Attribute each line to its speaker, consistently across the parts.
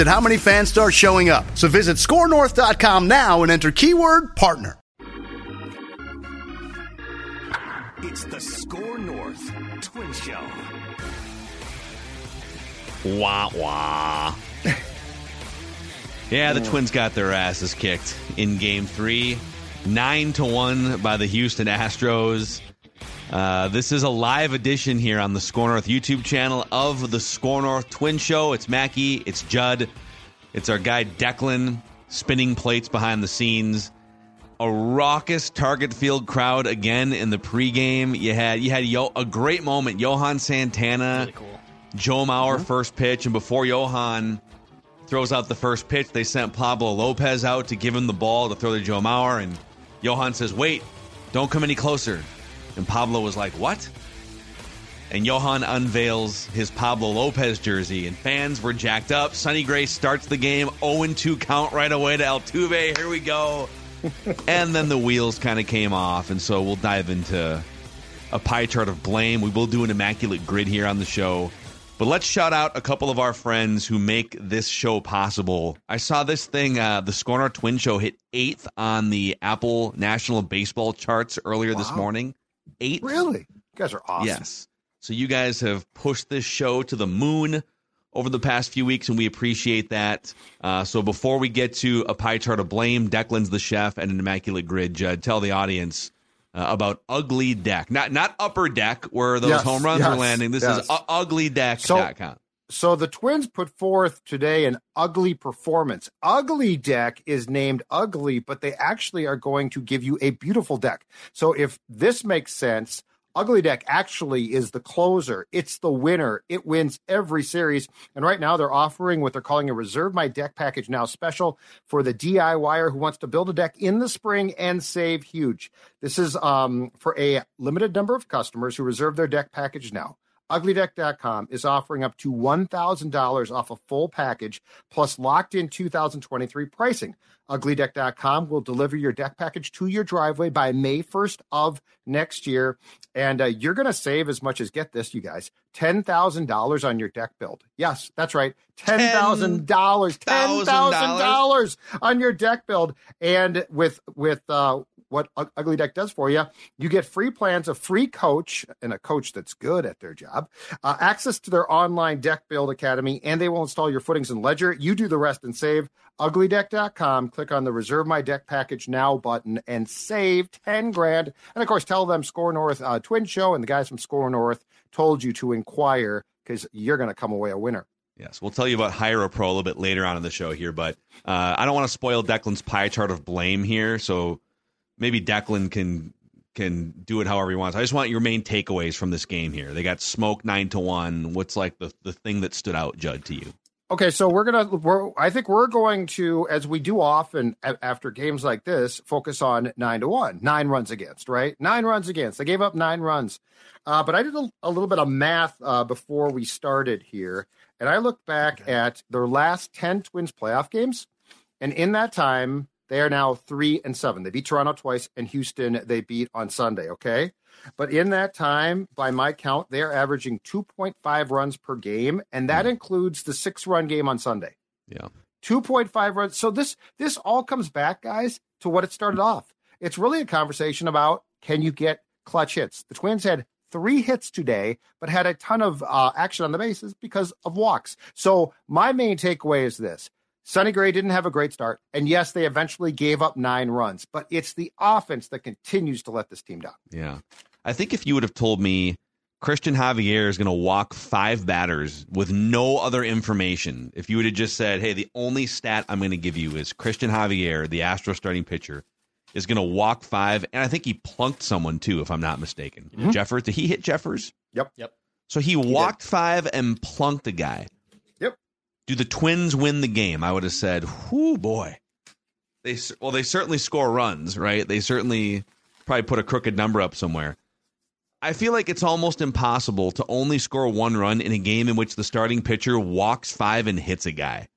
Speaker 1: at how many fans start showing up. So visit scorenorth.com now and enter keyword partner.
Speaker 2: It's the Score North Twin Show.
Speaker 3: Wah wah. yeah, the oh. Twins got their asses kicked in Game Three, nine to one by the Houston Astros. Uh, this is a live edition here on the Score North YouTube channel of the Score North Twin Show. It's Mackey, it's Judd, it's our guy Declan spinning plates behind the scenes a raucous Target Field crowd again in the pregame. You had you had Yo, a great moment. Johan Santana,
Speaker 4: Really cool.
Speaker 3: Joe Mauer first pitch, and before Johan throws out the first pitch, they sent Pablo Lopez out to give him the ball to throw to Joe Mauer, and Johan says, "Wait, don't come any closer." And Pablo was like, "What?" And Johan unveils his Pablo Lopez jersey, and fans were jacked up. Sonny Gray starts the game, 0 2 count right away to Altuve. Here we go and then the wheels kind of came off, and so we'll dive into a pie chart of blame. We will do an immaculate grid here on the show. But let's shout out a couple of our friends who make this show possible. I saw this thing, uh, the Score North Twin Show hit eighth on the Apple National Baseball charts earlier this morning. Eighth?
Speaker 5: Really? You guys are awesome.
Speaker 3: Yes. So you guys have pushed this show to the moon over the past few weeks, and we appreciate that. Uh, so before we get to a pie chart of blame, Declan's the chef and an immaculate grid. Judd, tell the audience uh, about Ugly Deck, not not Upper Deck where those
Speaker 5: Yes,
Speaker 3: home runs are landing. This
Speaker 5: yes.
Speaker 3: is u- uglydeck.com.
Speaker 5: So the Twins put forth today an ugly performance. Ugly deck is named ugly, but they actually are going to give you a beautiful deck. So if this makes sense, Ugly Deck actually is the closer. It's the winner. It wins every series. And right now they're offering what they're calling a Reserve My Deck Package Now special for the DIYer who wants to build a deck in the spring and save huge. This is um, for a limited number of customers who reserve their deck package now. UglyDeck.com is offering up to $1,000 off a full package plus locked in 2023 pricing. UglyDeck.com will deliver your deck package to your driveway by May 1st of next year. And uh, you're going to save as much as, get this, you guys, $10,000 on your deck build. Yes, that's right. $10,000. $10,000 on your deck build. And with, with, uh, what Ugly Deck does for you, you get free plans, a free coach, and a coach that's good at their job, uh, access to their online deck build academy, and they will install your footings and ledger. You do the rest and save. UglyDeck.com. Click on the Reserve My Deck Package Now button and save 10 grand. And of course, tell them Score North uh, Twin Show and the guys from Score North told you to inquire because you're going to come away a winner.
Speaker 3: Yes, we'll tell you about Hire a Pro a little bit later on in the show here, but uh, I don't want to spoil Declan's pie chart of blame here, so maybe Declan can can do it however he wants. I just want your main takeaways from this game here. They got smoked nine to one. What's like the the thing that stood out, Judd, to you?
Speaker 5: Okay, so we're gonna. We're, I think we're going to, as we do often a- after games like this, focus on nine to one, nine runs against, right? Nine runs against. They gave up nine runs, uh, but I did a, a little bit of math uh, before we started here, and I looked back at their last ten Twins playoff games, and in that time, they are now three and seven. They beat Toronto twice, and Houston they beat on Sunday. Okay, but in that time, by my count, they are averaging 2.5 runs per game, and that includes the six run game on Sunday.
Speaker 3: Yeah.
Speaker 5: 2.5 runs. So this this all comes back, guys, to what it started off. It's really a conversation about can you get clutch hits. The Twins had three hits today, but had a ton of uh, action on the bases because of walks. So my main takeaway is this: Sonny Gray didn't have a great start. And yes, they eventually gave up nine runs, but it's the offense that continues to let this team down.
Speaker 3: Yeah. I think if you would have told me Cristian Javier is going to walk five batters with no other information, if you would have just said, hey, the only stat I'm going to give you is Cristian Javier, the Astro starting pitcher, is going to walk five. And I think he plunked someone too, if I'm not mistaken.
Speaker 5: Mhm.
Speaker 3: Jeffers, did he hit Jeffers?
Speaker 5: Yep.
Speaker 4: Yep.
Speaker 3: So he, walked five and plunked a guy. Do the Twins win the game? I would have said, whoo, boy. They well, they certainly score runs, right? They certainly probably put a crooked number up somewhere. I feel like it's almost impossible to only score one run in a game in which the starting pitcher walks five and hits a guy.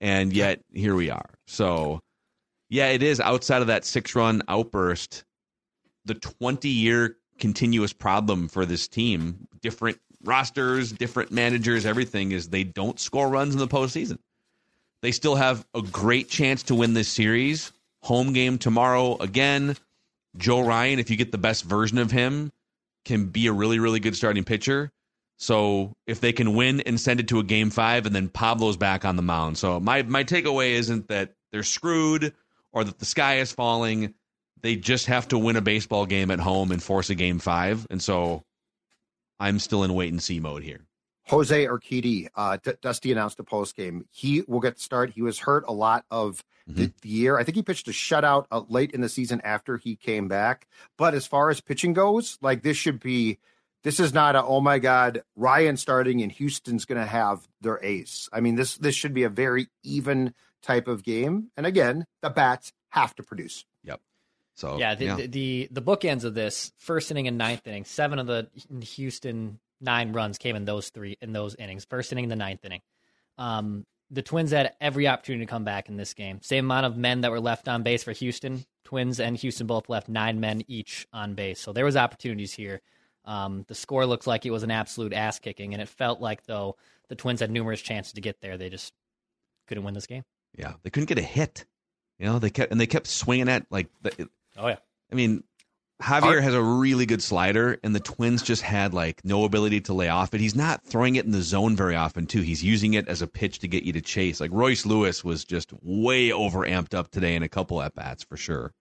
Speaker 3: And yet here we are. So, yeah, it is outside of that six run outburst, the 20 year continuous problem for this team, different rosters, different managers, everything is they don't score runs in the postseason. They still have a great chance to win this series. Home game tomorrow again. Joe Ryan, if you get the best version of him, can be a really, really good starting pitcher. So if they can win and send it to a game five, and then Pablo's back on the mound. So my my takeaway isn't that they're screwed or that the sky is falling. They just have to win a baseball game at home and force a game five. And so I'm still in wait and see mode here.
Speaker 5: Jose Urquidy, uh, D- Dusty announced a post game. He will get the start. He was hurt a lot of the, the year. I think he pitched a shutout uh, late in the season after he came back. But as far as pitching goes, like this should be, this is not a oh my god, Ryan starting and Houston's going to have their ace. I mean this this should be a very even type of game. And again, the bats have to produce.
Speaker 3: So
Speaker 4: yeah, the, the the the bookends of this first inning and ninth inning, seven of the Houston nine runs came in those three in those innings. First inning, and the ninth inning. Um, the Twins had every opportunity to come back in this game. Same amount of men that were left on base for Houston. Twins and Houston both left nine men each on base, so there was opportunities here. Um, the score looks like it was an absolute ass kicking, and it felt like though the Twins had numerous chances to get there, they just couldn't win this game.
Speaker 3: yeah, they couldn't get a hit. You know, they kept and they kept swinging at like the,
Speaker 4: Oh yeah,
Speaker 3: I mean, Javier has a really good slider, and the Twins just had like no ability to lay off it. He's not throwing it in the zone very often, too. He's using it as a pitch to get you to chase. Like Royce Lewis was just way over amped up today in a couple at bats for sure.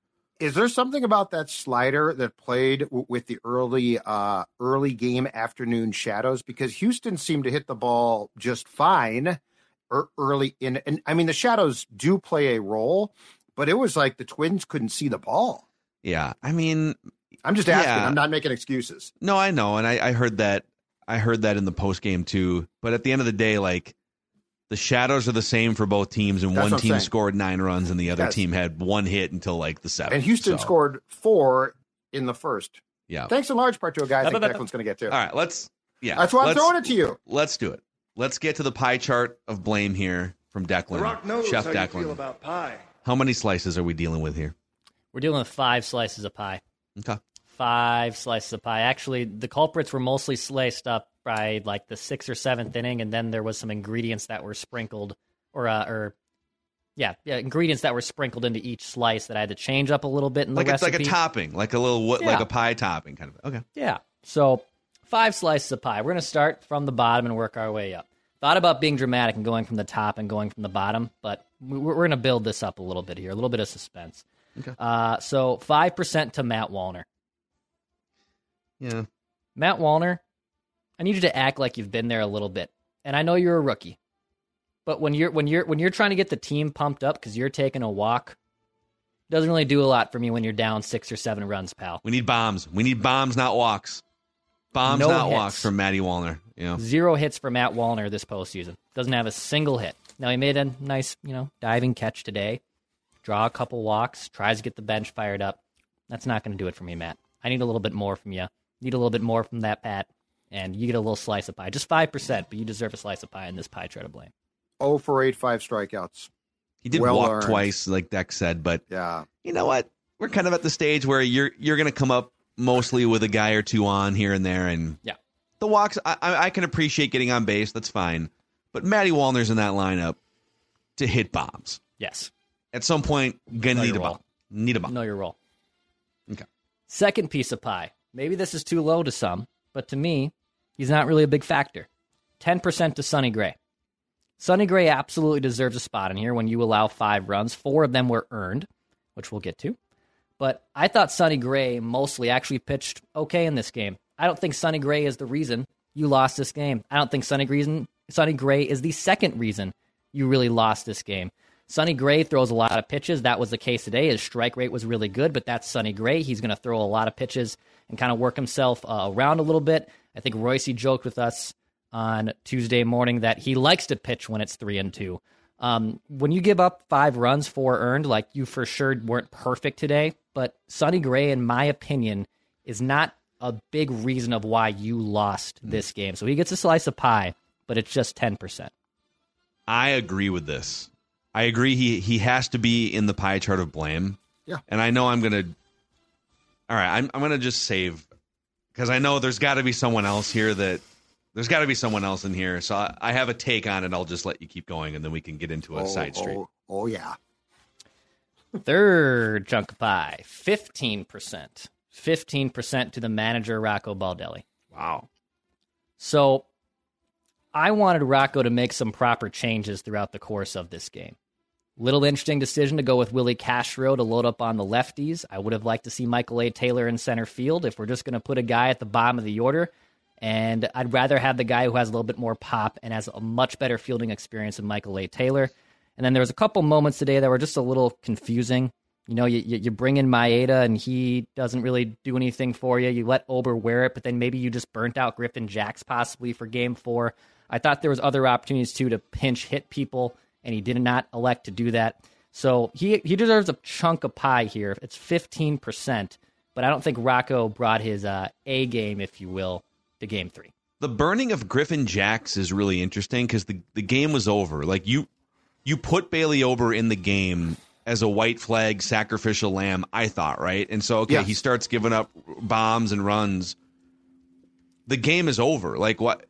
Speaker 5: Is there something about that slider that played w- with the early uh early game afternoon shadows because Houston seemed to hit the ball just fine early in and I mean the shadows do play a role but it was like the Twins couldn't see the ball.
Speaker 3: Yeah, I mean,
Speaker 5: I'm just asking.
Speaker 3: Yeah.
Speaker 5: I'm not making excuses.
Speaker 3: no, I know, and I, I heard that. I heard that in the post game too. But at the end of the day, like the shadows are the same for both teams, and
Speaker 5: That's
Speaker 3: one team
Speaker 5: saying.
Speaker 3: scored nine runs, and the other
Speaker 5: Yes.
Speaker 3: team had one hit until like the seventh.
Speaker 5: And Houston
Speaker 3: So,
Speaker 5: scored four in the first.
Speaker 3: Yeah.
Speaker 5: Thanks in large part to a guy I think. Declan's going to get to.
Speaker 3: All right, let's. Yeah,
Speaker 5: That's why I'm throwing it to you.
Speaker 3: Let's do it. Let's get to the pie chart of blame here from Declan.
Speaker 6: The Rock knows
Speaker 3: Chef
Speaker 6: how
Speaker 3: Declan.
Speaker 6: You feel about pie.
Speaker 3: How many slices are we dealing with here?
Speaker 4: we're dealing with five slices of pie.
Speaker 3: Okay.
Speaker 4: five slices of pie. Actually, the culprits were mostly sliced up by like the sixth or seventh inning, and then there was some ingredients that were sprinkled, or uh, or yeah, yeah, ingredients that were sprinkled into each slice that I had to change up a little bit in the
Speaker 3: Like it's
Speaker 4: recipe.
Speaker 3: like a topping, like a little what, like a pie topping kind of. Okay.
Speaker 4: Yeah. So five slices of pie. We're gonna start from the bottom and work our way up. Thought about being dramatic and going from the top and going from the bottom, but we- we're, we're gonna build this up a little bit here, a little bit of suspense.
Speaker 3: Okay.
Speaker 4: Uh, so five percent to Matt Wallner.
Speaker 3: Yeah.
Speaker 4: Matt Wallner, I need you to act like you've been there a little bit. And I know you're a rookie. But when you're when you're when you're trying to get the team pumped up because you're taking a walk, doesn't really do a lot for me when you're down six or seven runs, pal.
Speaker 3: We need bombs. We need bombs, not walks. Bombs,
Speaker 4: No
Speaker 3: not
Speaker 4: hits.
Speaker 3: walks from Matty Wallner. Yeah.
Speaker 4: Zero hits for Matt Wallner this postseason. Doesn't have a single hit. Now he made a nice, you know, diving catch today. Draw a couple walks, tries to get the bench fired up. That's not going to do it for me, Matt. I need a little bit more from you. Need a little bit more from that Pat, and you get a little slice of pie. Just five percent, but you deserve a slice of pie in this pie try to blame.
Speaker 5: Oh for 8, five strikeouts.
Speaker 3: He did
Speaker 5: Well
Speaker 3: walk
Speaker 5: earned.
Speaker 3: twice, like Deck said, but
Speaker 5: Yeah.
Speaker 3: you know what? We're kind of at the stage where you're you're going to come up mostly with a guy or two on here and there, and
Speaker 4: Yeah.
Speaker 3: The walks. I, I I can appreciate getting on base. That's fine, but Matty Wallner's in that lineup to hit bombs.
Speaker 4: Yes,
Speaker 3: At some point, gonna
Speaker 4: Know
Speaker 3: need a bomb. Need a bomb.
Speaker 4: know your role.
Speaker 3: Okay.
Speaker 4: Second piece of pie. Maybe this is too low to some, but to me, he's not really a big factor. Ten percent to Sonny Gray. Sonny Gray absolutely deserves a spot in here when you allow five runs. Four of them were earned, which we'll get to. But I thought Sonny Gray mostly actually pitched okay in this game. I don't think Sonny Gray is the reason you lost this game. I don't think Sonny, reason, Sonny Gray is the second reason you really lost this game. Sonny Gray throws a lot of pitches. That was the case today. His strike rate was really good, but that's Sonny Gray. He's going to throw a lot of pitches and kind of work himself uh, around a little bit. I think Royce joked with us on Tuesday morning that he likes to pitch when it's three and two. Um, when you give up five runs, four earned, like you for sure weren't perfect today, but Sonny Gray, in my opinion, is not a big reason of why you lost mm. this game. So he gets a slice of pie, but it's just 10%.
Speaker 3: I agree with this. I agree he he has to be in the pie chart of blame.
Speaker 5: Yeah.
Speaker 3: And I know I'm going to All right, I'm I'm going to just save cuz I know there's got to be someone else here that there's got to be someone else in here. So I, I, have a take on it. I'll just let you keep going and then we can get into a
Speaker 5: oh,
Speaker 3: side street.
Speaker 5: Oh, oh yeah.
Speaker 4: Third chunk of pie, 15%. 15% to the manager, Rocco Baldelli.
Speaker 3: Wow.
Speaker 4: So I wanted Rocco to make some proper changes throughout the course of this game. Little interesting decision to go with Willi Castro to load up on the lefties. I would have liked to see Michael A. Taylor in center field if we're just going to put a guy at the bottom of the order. And I'd rather have the guy who has a little bit more pop and has a much better fielding experience than Michael A. Taylor. And then there was a couple moments today that were just a little confusing. You know, you, you bring in Maeda and he doesn't really do anything for you. You let Ober wear it, but then maybe you just burnt out Griffin Jax possibly for game four. I thought there was other opportunities too to pinch hit people, and he did not elect to do that. So he he deserves a chunk of pie here. It's fifteen percent, but I don't think Rocco brought his uh, A game, if you will, to game three.
Speaker 3: The burning of Griffin Jax is really interesting because the the game was over. Like you you put Bailey Ober in the game as a white flag sacrificial lamb, I thought, right? And so, okay, yes. he starts giving up bombs and runs. The game is over. Like, what?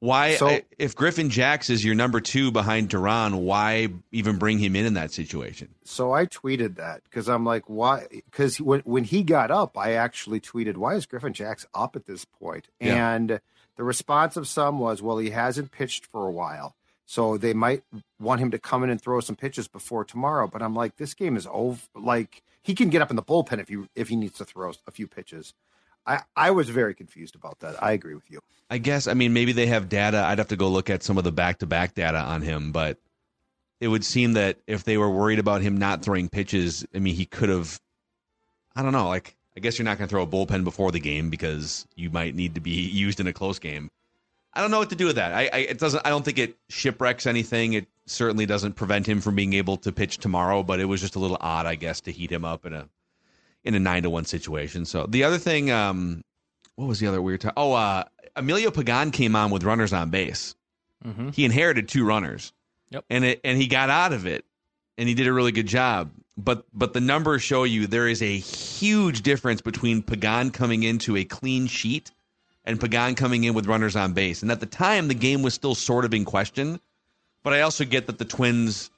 Speaker 3: Why, so, if Griffin Jax is your number two behind Duran, why even bring him in in that situation?
Speaker 5: So I tweeted that because I'm like, why? Because when when he got up, I actually tweeted, why is Griffin Jax up at this point? Yeah. And the response of some was, well, he hasn't pitched for a while. So they might want him to come in and throw some pitches before tomorrow. But I'm like, this game is over. Like he can get up in the bullpen if you if he needs to throw a few pitches. I I was very confused about that. I agree with you.
Speaker 3: I guess I mean maybe they have data. I'd have to go look at some of the back to back data on him, but it would seem that if they were worried about him not throwing pitches, I mean he could have. I don't know. Like I guess you're not going to throw a bullpen before the game because you might need to be used in a close game. I don't know what to do with that. I, I, it doesn't. I don't think it shipwrecks anything. It certainly doesn't prevent him from being able to pitch tomorrow. But it was just a little odd, I guess, to heat him up in a in a nine to one situation. So the other thing, um, what was the other weird time? Oh, uh, Emilio Pagan came on with runners on base. Mm-hmm. He inherited two runners.
Speaker 4: Yep.
Speaker 3: And it and he got out of it, and he did a really good job. But but the numbers show you there is a huge difference between Pagan coming into a clean sheet and Pagan coming in with runners on base. And at the time, the game was still sort of in question. But I also get that the Twins,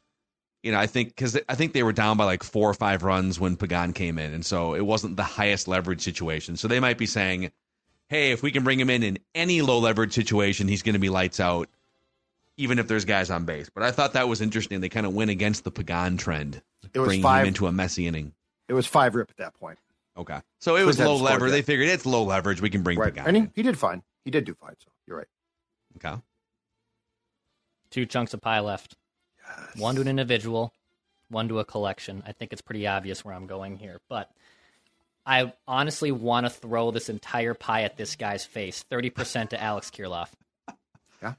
Speaker 3: you know, I think because I think they were down by like four or five runs when Pagan came in, and so it wasn't the highest leverage situation. So they might be saying, "Hey, if we can bring him in in any low leverage situation, he's going to be lights out." Even if there's guys on base, but I thought that was interesting. They kind of went against the Pagan trend, it was bringing five, him into a messy inning.
Speaker 5: It was five rip at that point.
Speaker 3: Okay. So it was low leverage. They figured it's low leverage. We can bring right.
Speaker 5: And he, he, did fine. He did do fine. So you're right.
Speaker 3: Okay.
Speaker 4: Two chunks of pie left. Yes. One to an individual, one to a collection. I think it's pretty obvious where I'm going here. But I honestly want to throw this entire pie at this guy's face 30% to Alex Kirilloff.
Speaker 5: Yeah.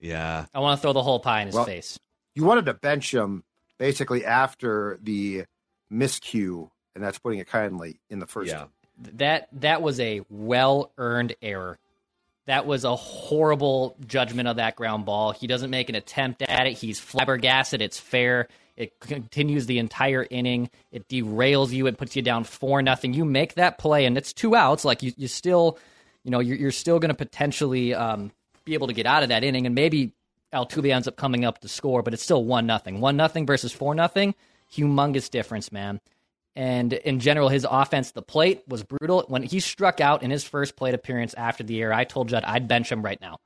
Speaker 3: Yeah.
Speaker 4: I want to throw the whole pie in his
Speaker 5: well,
Speaker 4: face.
Speaker 5: You wanted to bench him basically after the miscue and that's putting it kindly in the first.
Speaker 4: Yeah. That that was a well earned error. That was a horrible judgment of that ground ball. He doesn't make an attempt at it. He's flabbergasted. It's fair. It continues the entire inning. It derails you. It puts you down four nothing. You make that play, and it's two outs. Like you, you still, you know, you're, you're still going to potentially um, be able to get out of that inning, and maybe Altuve ends up coming up to score, but it's still one nothing. One nothing versus four nothing. Humongous difference, man. And in general, his offense, the plate was brutal. When he struck out in his first plate appearance after the year, I told Judd I'd bench him right now.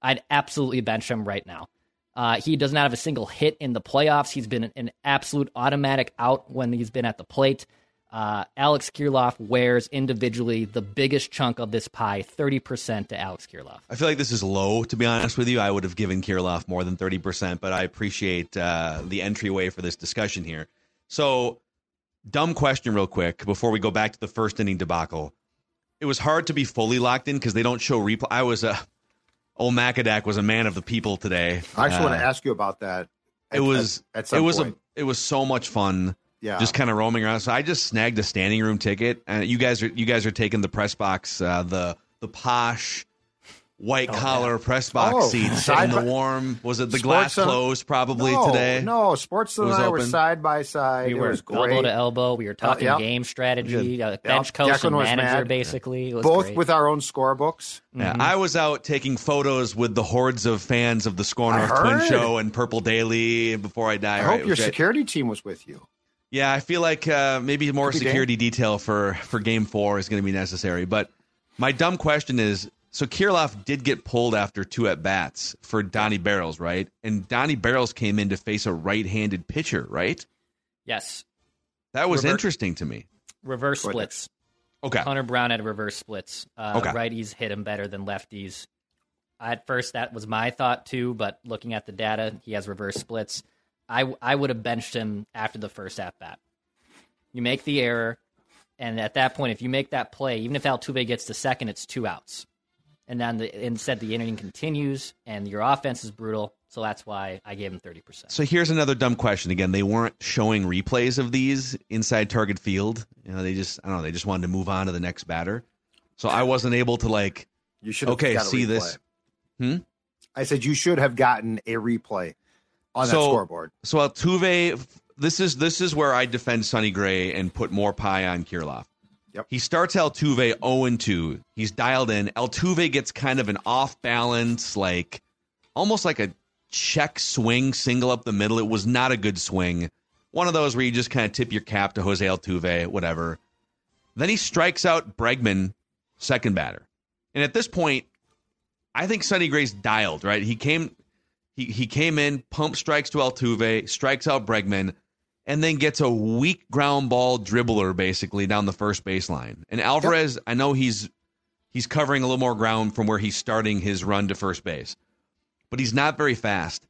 Speaker 4: I'd absolutely bench him right now. Uh, he does not have a single hit in the playoffs. He's been an absolute automatic out when he's been at the plate. Uh, Alex Kirilloff wears individually the biggest chunk of this pie, 30% to Alex Kirilloff.
Speaker 3: I feel like this is low, to be honest with you. I would have given Kirilloff more than 30%, but I appreciate uh, the entryway for this discussion here. So, dumb question, real quick, before we go back to the first inning debacle. It was hard to be fully locked in because they don't show replay. I was a. Old Macadac was a man of the people today.
Speaker 5: I just
Speaker 3: Uh,
Speaker 5: want to ask you about that.
Speaker 3: It was
Speaker 5: at, at some
Speaker 3: it was
Speaker 5: point.
Speaker 3: a it was so much fun.
Speaker 5: yeah.
Speaker 3: just kind of roaming around. So I just snagged a standing room ticket, and you guys are you guys are taking the press box, uh, the the posh white collar press box
Speaker 5: Oh,
Speaker 3: seats
Speaker 5: side
Speaker 3: in the warm. Was it the glass
Speaker 5: Sports, uh,
Speaker 3: closed probably
Speaker 5: no,
Speaker 3: today?
Speaker 5: No, Sports and
Speaker 3: was
Speaker 5: I were side by side.
Speaker 4: We
Speaker 5: it
Speaker 4: were
Speaker 5: was
Speaker 4: elbow to elbow. We were talking
Speaker 5: yep.
Speaker 4: game strategy, uh,
Speaker 5: Yep.
Speaker 4: bench coach
Speaker 5: Declan
Speaker 4: and
Speaker 5: was
Speaker 4: manager,
Speaker 5: mad.
Speaker 4: basically. It was
Speaker 5: Both
Speaker 4: great.
Speaker 5: with our own scorebooks.
Speaker 3: Yeah, I was out taking photos with the hordes of fans of the Score North Twin. Show and Purple Daily before I die.
Speaker 5: I
Speaker 3: right?
Speaker 5: hope your
Speaker 3: was great.
Speaker 5: security team was with you.
Speaker 3: Yeah, I feel like uh, maybe more
Speaker 5: Could be
Speaker 3: security detail for for Game Four is going to be necessary. But my dumb question is: so Kirilloff did get pulled after two at bats for Donnie Barrels, right? And Donnie Barrels came in to face a right-handed pitcher, right?
Speaker 4: yes,
Speaker 3: That was
Speaker 4: Revert-
Speaker 3: interesting to me.
Speaker 4: reverse splits.
Speaker 3: Okay,
Speaker 4: Hunter Brown had reverse splits. Uh,
Speaker 3: Okay.
Speaker 4: Righties hit him better than lefties. At first, that was my thought too, but looking at the data, he has reverse splits. I, I would have benched him after the first at bat. You make the error, and at that point, if you make that play, even if Altuve gets to second, it's two outs. And then the, instead, the inning continues, and your offense is brutal. So that's why I gave him 30%.
Speaker 3: so here's another dumb question. Again, they weren't showing replays of these inside target field. You know, they just I don't know. They just wanted to move on to the next batter. So I wasn't able to like
Speaker 5: You should
Speaker 3: Okay,
Speaker 5: got a
Speaker 3: see
Speaker 5: replay.
Speaker 3: this. Hmm?
Speaker 5: I said you should have gotten a replay on that scoreboard.
Speaker 3: So Altuve, this is this is where I defend Sonny Gray and put more pie on Kirilloff.
Speaker 5: Yep.
Speaker 3: He starts Altuve 0 2. He's dialed in. Altuve gets kind of an off balance, like almost like a check swing single up the middle. It was not a good swing. One of those where you just kind of tip your cap to Jose Altuve, whatever. Then he strikes out Bregman, second batter. And at this point, I think Sonny Gray's dialed, right? He came he he came in, pump strikes to Altuve, strikes out Bregman, and then gets a weak ground ball dribbler basically down the first baseline. And Alvarez, I know he's he's covering a little more ground from where he's starting his run to first base, but he's not very fast.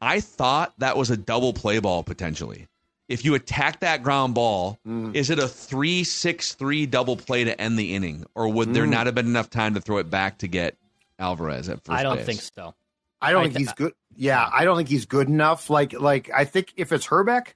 Speaker 3: I thought that was a double play ball potentially. If you attack that ground ball, mm. is it a three six three double play to end the inning, or would there mm. not have been enough time to throw it back to get Alvarez at first
Speaker 4: I don't
Speaker 3: base?
Speaker 4: think so.
Speaker 5: I don't
Speaker 4: I
Speaker 5: think
Speaker 4: th-
Speaker 5: he's good. Yeah, I don't think he's good enough. Like, like I think if it's Hrbek,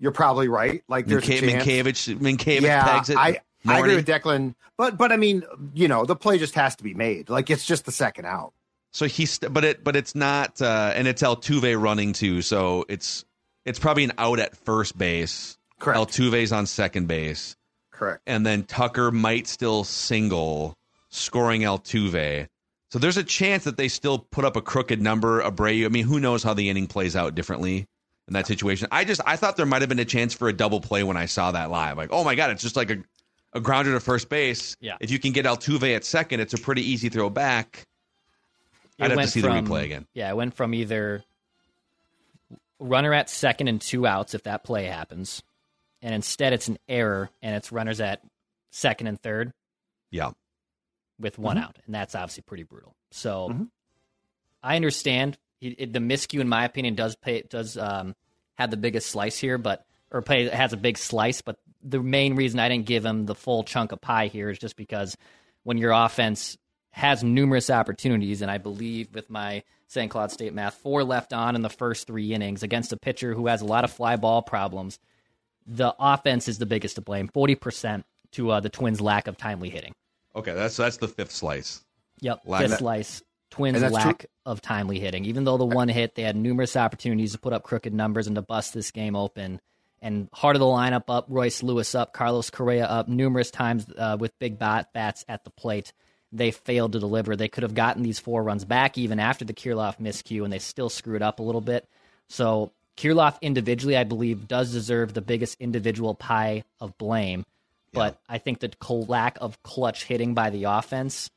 Speaker 5: you're probably right. Like, there's
Speaker 3: Minka-
Speaker 5: a chance.
Speaker 3: Mientkiewicz, Mientkiewicz
Speaker 5: yeah,
Speaker 3: pegs it.
Speaker 5: I, I agree with Declan, but but I mean, you know, the play just has to be made. Like, it's just the second out.
Speaker 3: So he's, but it, but it's not, uh, and it's Altuve running too. So it's, it's probably an out at first base.
Speaker 5: Correct.
Speaker 3: Altuve's on second base,
Speaker 5: Correct.
Speaker 3: and then Tucker might still single, scoring Altuve. So there's a chance that they still put up a crooked number. Abreu. I mean, who knows how the inning plays out differently in that situation? I just, I thought there might have been a chance for a double play when I saw that live. Like, oh my god, it's just like a, a grounder to first base.
Speaker 4: Yeah.
Speaker 3: If you can get Altuve at second, it's a pretty easy throw back.
Speaker 4: It
Speaker 3: I'd have to see
Speaker 4: from-
Speaker 3: the replay again.
Speaker 4: Yeah, it went from either runner at second and two outs if that play happens, and instead it's an error and it's runners at second and third
Speaker 3: Yeah.
Speaker 4: with one
Speaker 3: Mm-hmm.
Speaker 4: out, and that's obviously pretty brutal. So
Speaker 5: Mhm.
Speaker 4: I understand it- the miscue, in my opinion, does pay does um, have the biggest slice here, but or pay has a big slice. But the main reason I didn't give him the full chunk of pie here is just because when your offense has numerous opportunities, and I believe with my St. Cloud State math, four left on in the first three innings against a pitcher who has a lot of fly ball problems. The offense is the biggest to blame, forty percent to uh, the Twins' lack of timely hitting.
Speaker 3: Okay, that's that's the fifth slice.
Speaker 4: Yep, fifth slice. Twins lack of timely hitting. Even though the one hit, they had numerous opportunities to put up crooked numbers and to bust this game open. And heart of the lineup up, Royce Lewis up, Carlos Correa up, numerous times uh, with big bat bats at the plate. They failed to deliver. They could have gotten these four runs back even after the Kirilloff miscue, and they still screwed up a little bit. So Kirilloff individually, I believe, does deserve the biggest individual pie of blame. But I think the lack of clutch hitting by the offense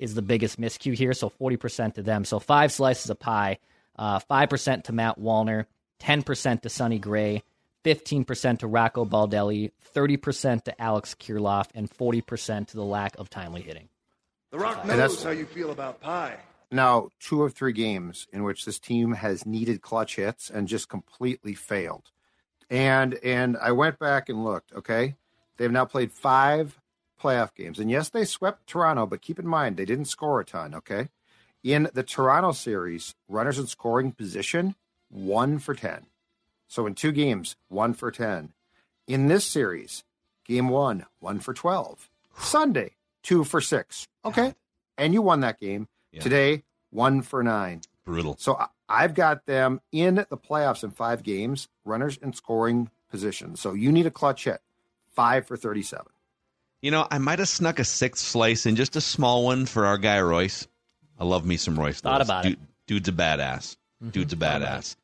Speaker 4: is the biggest miscue here. So 40% to them. So five slices of pie. Uh, 5% to Matt Wallner, 10% to Sonny Gray, 15% to Rocco Baldelli, 30% to Alex Kirilloff, and 40% to the lack of timely hitting.
Speaker 6: The Rock
Speaker 5: And that's-
Speaker 6: knows how you feel about pie.
Speaker 5: Now, two of three games in which this team has needed clutch hits and just completely failed. And and I went back and looked, okay? They've now played five playoff games. And yes, they swept Toronto, but keep in mind they didn't score a ton, okay? In the Toronto series, runners in scoring position, one for 10. So in two games, one for 10. In this series, game one, one for 12. Sunday, two for six. Okay. And you won that game.
Speaker 3: Yeah.
Speaker 5: Today, one for nine.
Speaker 3: Brutal.
Speaker 5: So I've got them in the playoffs in five games, runners in scoring position. So you need a clutch hit, five for 37.
Speaker 3: You know, I might have snuck a sixth slice in, just a small one for our guy Royce. I love me some Royce.
Speaker 4: Thought
Speaker 3: Lewis.
Speaker 4: about
Speaker 3: Dude,
Speaker 4: it.
Speaker 3: Dude's a badass. Dude's a badass.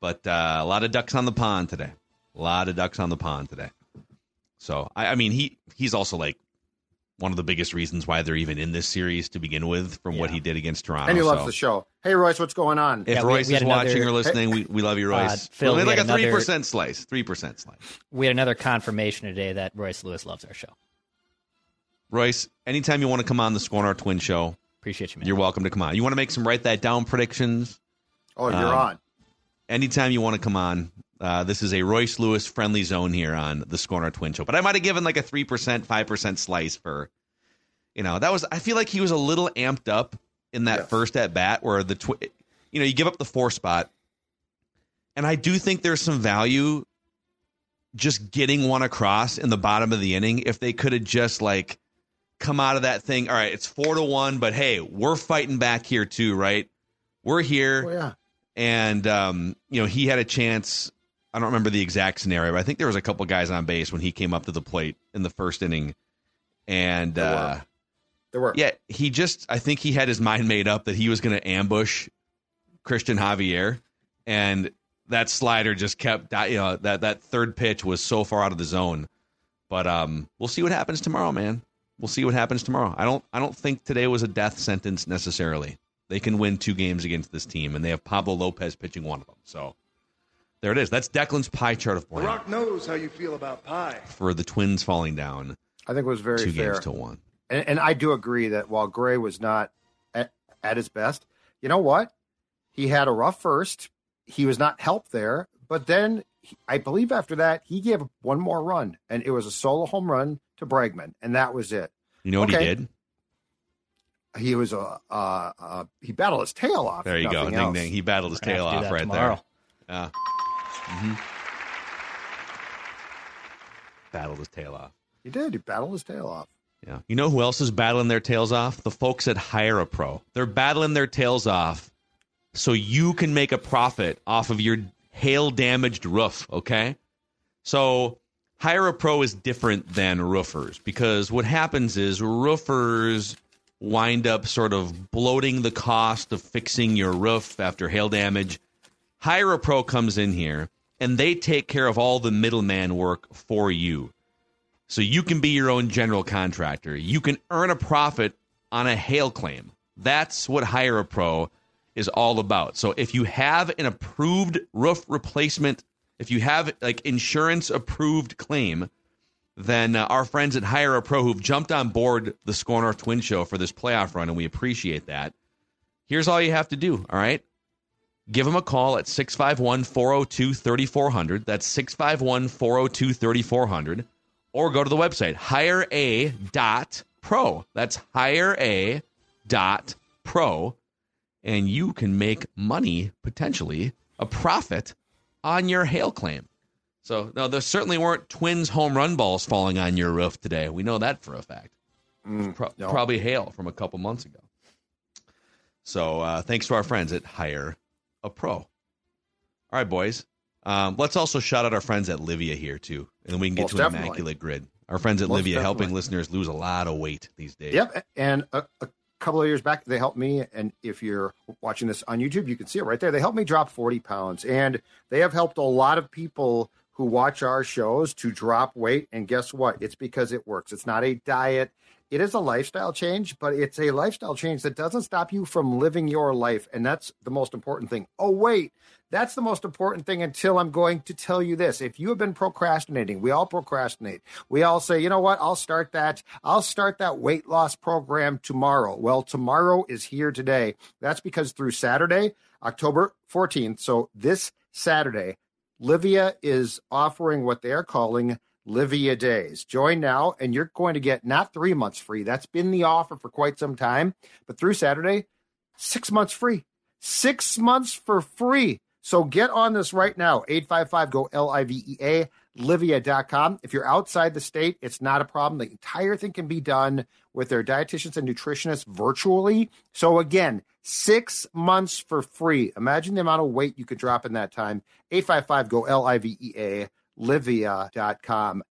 Speaker 3: But uh, a lot of ducks on the pond today. A lot of ducks on the pond today. So I, I mean, he he's also like one of the biggest reasons why they're even in this series to begin with, from what he did against Toronto.
Speaker 5: And he loves
Speaker 3: So
Speaker 5: the show. Hey, Royce, what's going on?
Speaker 3: If
Speaker 4: Yeah,
Speaker 3: Royce
Speaker 4: we had
Speaker 3: is watching or listening, we, we love you,
Speaker 4: Uh,
Speaker 3: Royce.
Speaker 4: Phil,
Speaker 3: we
Speaker 4: we
Speaker 3: like a three percent slice. Three percent slice.
Speaker 4: We had another confirmation today that Royce Lewis loves our show.
Speaker 3: Royce, anytime you want to come on the Score North Twin Show,
Speaker 4: Appreciate you, man.
Speaker 3: you're welcome to come on. You want to make some write that down predictions?
Speaker 5: Oh, you're
Speaker 3: Um,
Speaker 5: on.
Speaker 3: anytime you want to come on, uh, this is a Royce Lewis friendly zone here on the Score North Twin Show. But I might have given like a three percent, five percent slice for, you know, that was. I feel like he was a little amped up in that
Speaker 5: Yes.
Speaker 3: first at bat where the, twi- you know, you give up the four spot, and I do think there's some value just getting one across in the bottom of the inning if they could have just like come out of that thing. All right, it's four to one, but hey, we're fighting back here too, right? We're here
Speaker 5: Oh, yeah.
Speaker 3: and um, you know he had a chance. I don't remember the exact scenario, but I think there was a couple guys on base when he came up to the plate in the first inning, and
Speaker 5: There were.
Speaker 3: uh,
Speaker 5: There were.
Speaker 3: yeah, he just I think he had his mind made up that he was going to ambush Cristian Javier, and that slider just kept you know that that third pitch was so far out of the zone. But um, we'll see what happens tomorrow, man. We'll see what happens tomorrow. I don't I don't think today was a death sentence necessarily. They can win two games against this team, and they have Pablo Lopez pitching one of them. So there it is. That's Declan's pie chart of
Speaker 6: The
Speaker 3: blame
Speaker 6: Rock knows how you feel about pie.
Speaker 3: for the Twins falling down
Speaker 5: I think it was very
Speaker 3: two
Speaker 5: fair.
Speaker 3: games to one.
Speaker 5: And, and I do agree that while Gray was not at, at his best, you know what? He had a rough first. He was not helped there, but then I believe after that he gave up one more run, and it was a solo home run to Bregman, and that was it.
Speaker 3: You know what
Speaker 5: Okay.
Speaker 3: he did?
Speaker 5: He was a uh, uh, he battled his tail off.
Speaker 3: There you go.
Speaker 5: nothing
Speaker 3: Ding
Speaker 5: else.
Speaker 3: ding. He battled his
Speaker 4: We're
Speaker 3: tail
Speaker 4: have to do
Speaker 3: off right
Speaker 4: tomorrow.
Speaker 3: there. Yeah. Mm-hmm. Battled his tail off.
Speaker 5: He did. He battled his tail off.
Speaker 3: Yeah. You know who else is battling their tails off? The folks at Hire a Pro. They're battling their tails off so you can make a profit off of your hail damaged roof, okay? So Hire a Pro is different than roofers because what happens is roofers wind up sort of bloating the cost of fixing your roof after hail damage. Hire a Pro comes in here and they take care of all the middleman work for you. So you can be your own general contractor. You can earn a profit on a hail claim. That's what Hire a Pro is all about. So if you have an approved roof replacement, if you have like insurance approved claim, then uh, our friends at Hire a Pro who've jumped on board the Score North Twin Show for this playoff run, and we appreciate that. Here's all you have to do, all right? Give them a call at 651 402 3400. That's 651 402 3400 or go to the website hirea.pro. That's hirea.pro and you can make money potentially a profit on your hail claim. So, no, there certainly weren't twins home run balls falling on your roof today. We know that for a fact.
Speaker 5: Mm,
Speaker 3: Pro-
Speaker 5: no.
Speaker 3: Probably hail from a couple months ago. So, uh, thanks to our friends at Hire a Pro. All right, boys. Um, let's also shout out our friends at Livea here too, and then we can get
Speaker 5: Most
Speaker 3: to an
Speaker 5: definitely.
Speaker 3: immaculate grid. Our friends at
Speaker 5: Most
Speaker 3: Livea helping listeners lose a lot of weight these days.
Speaker 5: Yep. And a, a couple of years back, they helped me. And if you're watching this on YouTube, you can see it right there. They helped me drop 40 pounds. And they have helped a lot of people who watch our shows to drop weight. And guess what? It's because it works. It's not a diet, it is a lifestyle change, but it's a lifestyle change that doesn't stop you from living your life. And that's the most important thing. Oh, wait, that's the most important thing until I'm going to tell you this. If you have been procrastinating, we all procrastinate. We all say, you know what? I'll start that. I'll start that weight loss program tomorrow. Well, tomorrow is here today. That's because through Saturday, October 14th, so this Saturday, Livea is offering what they are calling Livea Days. Join now, and you're going to get not three months free. That's been the offer for quite some time, but through Saturday, six months free. Six months for free. So get on this right now. 855 go L I V E A, livea.com. If you're outside the state, it's not a problem. The entire thing can be done with their dietitians and nutritionists virtually. So again, six months for free. Imagine the amount of weight you could drop in that time. 855 go L I V E A, livea.com.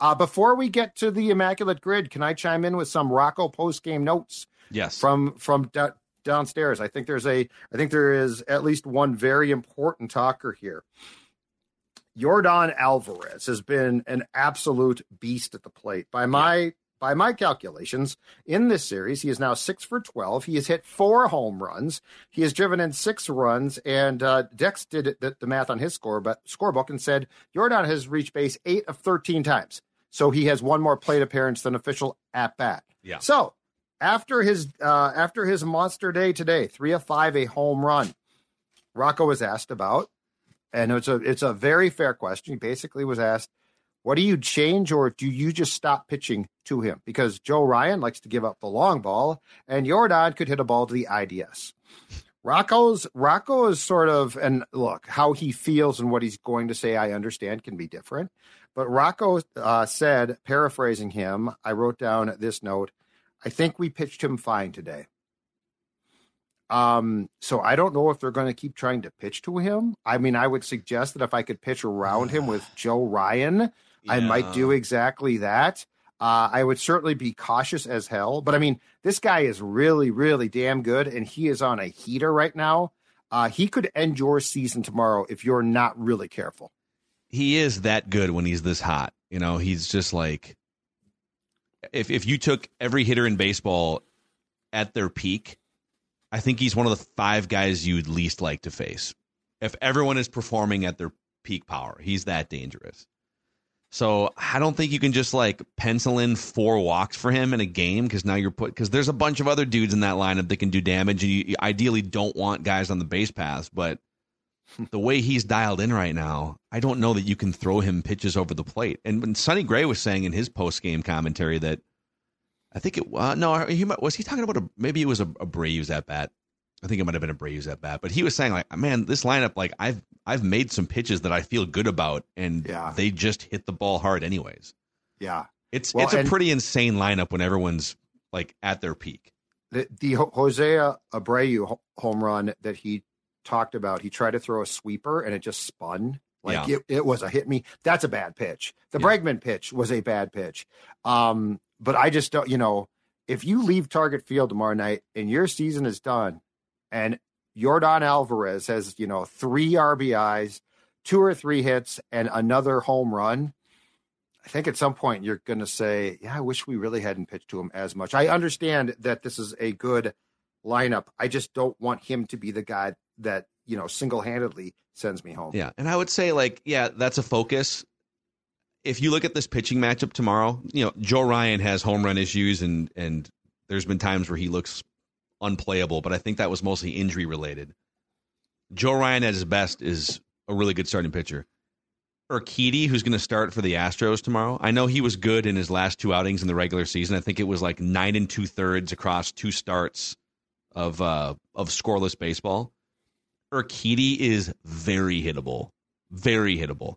Speaker 5: Uh, before we get to the immaculate grid, can I chime in with some Rocco post game notes?
Speaker 3: Yes.
Speaker 5: From from da- downstairs. I think there's a I think there is at least one very important talker here. Jordan Alvarez has been an absolute beast at the plate. By my by my calculations, in this series, he is now six for 12. He has hit four home runs. He has driven in six runs. And uh, Dex did the, the math on his score, but scorebook and said Jordan has reached base eight of 13 times. So he has one more plate appearance than official at bat.
Speaker 3: Yeah.
Speaker 5: So after his uh, after his monster day today, three of five, a home run. Rocco was asked about, and it's a it's a very fair question. He basically was asked, "What do you change, or do you just stop pitching to him?" Because Joe Ryan likes to give up the long ball, and Jordan could hit a ball to the IDS. Rocco's Rocco is sort of and look how he feels and what he's going to say. I understand can be different, but Rocco uh, said, paraphrasing him, I wrote down this note. I think we pitched him fine today. Um, so I don't know if they're going to keep trying to pitch to him. I mean, I would suggest that if I could pitch around him with Joe Ryan, I might do exactly that. Uh, I would certainly be cautious as hell. But I mean, this guy is really, really damn good, and he is on a heater right now. Uh, he could end your season tomorrow if you're not really careful.
Speaker 3: He is that good when he's this hot. You know, he's just like if if you took every hitter in baseball at their peak, I think he's one of the five guys you'd least like to face. If everyone is performing at their peak power, he's that dangerous. So I don't think you can just like pencil in four walks for him in a game because now you're put because there's a bunch of other dudes in that lineup that can do damage, and you, you ideally don't want guys on the base paths. But the way he's dialed in right now, I don't know that you can throw him pitches over the plate. And when Sonny Gray was saying in his post game commentary that I think it uh, no he was he talking about a, maybe it was a, a Braves at bat. I think it might have been a Braves at bat, but he was saying like, man, this lineup like I've I've made some pitches that I feel good about, and
Speaker 5: Yeah.
Speaker 3: they just hit the ball hard anyways.
Speaker 5: Yeah.
Speaker 3: It's
Speaker 5: Well,
Speaker 3: it's a pretty insane lineup when everyone's like at their peak.
Speaker 5: the, the Hosea Abreu home run that he talked about, he tried to throw a sweeper and it just spun. Like
Speaker 3: Yeah.
Speaker 5: it, it was a hit me. That's a bad pitch. The
Speaker 3: Yeah.
Speaker 5: Bregman pitch was a bad pitch. Um, but I just don't, you know, if you leave Target Field tomorrow night and your season is done and Jordan Alvarez has, you know, three RBIs, two or three hits, and another home run, I think at some point you're going to say, "Yeah, I wish we really hadn't pitched to him as much." I understand that this is a good lineup. I just don't want him to be the guy that you know single-handedly sends me home.
Speaker 3: Yeah, and I would say like yeah, that's a focus. If you look at this pitching matchup tomorrow, you know Joe Ryan has home run issues, and and there's been times where he looks unplayable, but I think that was mostly injury related. Joe Ryan at his best is a really good starting pitcher. Urquidy, who's going to start for the Astros tomorrow. I know he was good in his last two outings in the regular season. I think it was like nine and two thirds across two starts of uh, of scoreless baseball. Urquidy is very hittable, very hittable.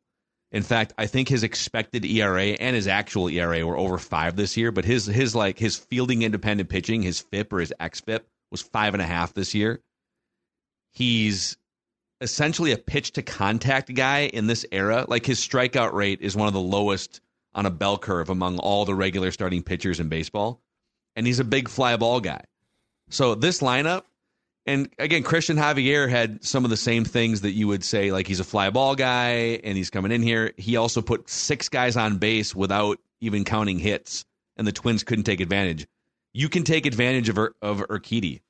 Speaker 3: In fact, I think his expected ERA and his actual ERA were over five this year. But his his like his fielding independent pitching, his FIP or his xFIP was five and a half this year. He's essentially a pitch to contact guy in this era. Like his strikeout rate is one of the lowest on a bell curve among all the regular starting pitchers in baseball. And he's a big fly ball guy. So this lineup, and again, Cristian Javier had some of the same things that you would say, like he's a fly ball guy and he's coming in here. He also put six guys on base without even counting hits, and the Twins couldn't take advantage. You can take advantage of Ur- of Urquidy.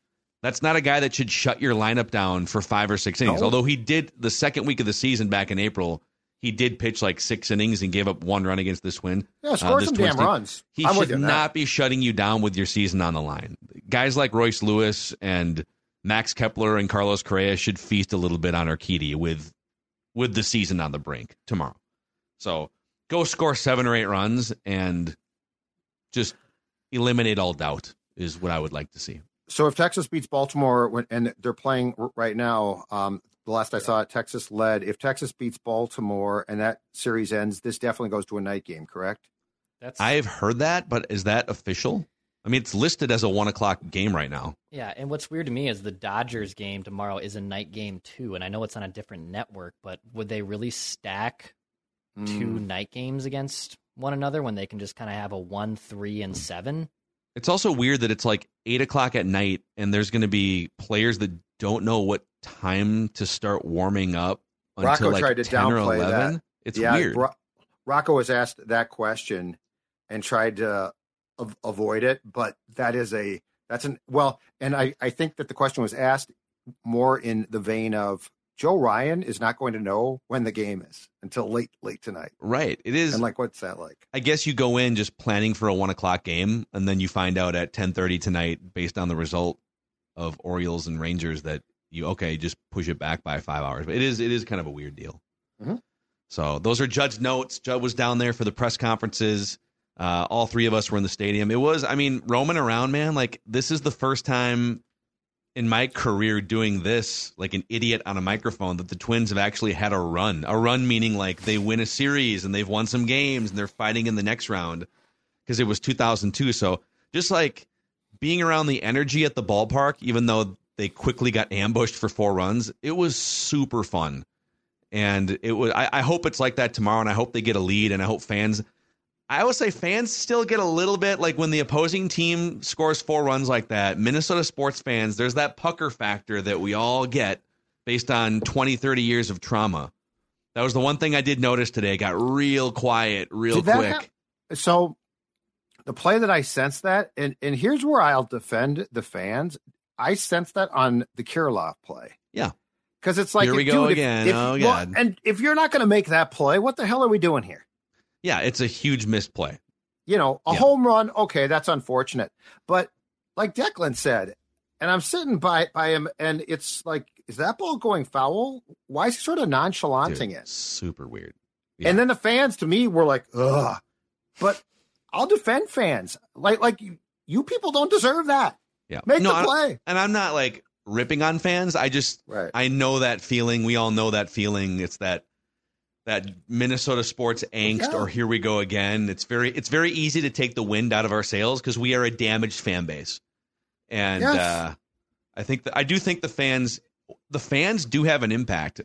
Speaker 3: That's not a guy that should shut your lineup down for five or six innings.
Speaker 5: No.
Speaker 3: Although he did the second week of the season back in April, he did pitch like six innings and gave up one run against this win.
Speaker 5: Yeah, uh, score
Speaker 3: this
Speaker 5: some
Speaker 3: Twins
Speaker 5: damn
Speaker 3: team.
Speaker 5: runs.
Speaker 3: He
Speaker 5: I'm
Speaker 3: should
Speaker 5: you on that.
Speaker 3: not be shutting you down with your season on the line. Guys like Royce Lewis and Max Kepler and Carlos Correa should feast a little bit on Urquidy with with the season on the brink tomorrow. So go score seven or eight runs and just eliminate all doubt is what I would like to see.
Speaker 5: So if Texas beats Baltimore when, and they're playing right now, um, the last I saw it, Texas led. If Texas beats Baltimore and that series ends, this definitely goes to a night game, correct?
Speaker 4: That's
Speaker 3: I've heard that, but is that official? I mean, it's listed as a one o'clock game right now.
Speaker 4: Yeah, and what's weird to me is the Dodgers game tomorrow is a night game too, and I know it's on a different network, but would they really stack two
Speaker 5: Mm.
Speaker 4: night games against one another when they can just kind of have a one, three, and seven?
Speaker 3: It's also weird that it's like eight o'clock at night, and there's going to be players that don't know what time to start warming up until
Speaker 5: Rocco
Speaker 3: like
Speaker 5: tried to
Speaker 3: 10 or 11.
Speaker 5: that.
Speaker 3: It's
Speaker 5: yeah,
Speaker 3: weird.
Speaker 5: Ro- Rocco was asked that question and tried to av- avoid it, but that is a that's an well, and I I think that the question was asked more in the vein of Joe Ryan is not going to know when the game is until late late tonight,
Speaker 3: right. It is.
Speaker 5: and like what's that like?
Speaker 3: I guess you go in just planning for a one o'clock game, and then you find out at ten thirty tonight, based on the result of Orioles and Rangers, that you okay, just push it back by five hours. But it is it is kind of a weird deal.
Speaker 5: Mhm.
Speaker 3: So those are Judd's notes. Judd was down there for the press conferences. Uh, all three of us were in the stadium. It was, I mean, roaming around, man. Like this is the first time in my career doing this, like an idiot on a microphone, that the Twins have actually had a run. A run meaning like they win a series and they've won some games and they're fighting in the next round because it was 2002. So just like being around the energy at the ballpark, even though they quickly got ambushed for four runs, it was super fun. And it was. I, I hope it's like that tomorrow, and I hope they get a lead, and I hope fans. I would say fans still get a little bit like when the opposing team scores four runs like that. Minnesota sports fans, there's that pucker factor that we all get based on 20, 30 years of trauma. That was the one thing I did notice today. It got real quiet, real
Speaker 5: Did
Speaker 3: quick.
Speaker 5: So the play that I sensed that, and and here's where I'll defend the fans. I sensed that on the Kirilloff play.
Speaker 3: Yeah.
Speaker 5: Because it's like
Speaker 3: Here we
Speaker 5: dude,
Speaker 3: go
Speaker 5: if-
Speaker 3: again.
Speaker 5: if-
Speaker 3: Oh,
Speaker 5: well,
Speaker 3: God.
Speaker 5: and if you're not going to make that play, what the hell are we doing here?
Speaker 3: Yeah, it's a huge misplay.
Speaker 5: You know, a
Speaker 3: Yeah.
Speaker 5: home run, okay, that's unfortunate. But like Declan said, and I'm sitting by by him, and it's like, is that ball going foul? Why is he sort of nonchalanting
Speaker 3: Dude,
Speaker 5: it?
Speaker 3: Super weird. Yeah.
Speaker 5: And then the fans, to me, were like, ugh. But I'll defend fans. Like, like you, you people don't deserve that.
Speaker 3: Yeah.
Speaker 5: Make
Speaker 3: No,
Speaker 5: the play.
Speaker 3: and I'm not like ripping on fans. I just
Speaker 5: Right.
Speaker 3: I know that feeling. We all know that feeling. It's that that Minnesota sports angst
Speaker 5: Yeah.
Speaker 3: or here we go again. It's very it's very easy to take the wind out of our sails because we are a damaged fan base. And
Speaker 5: Yes.
Speaker 3: uh I think that I do think the fans the fans do have an impact.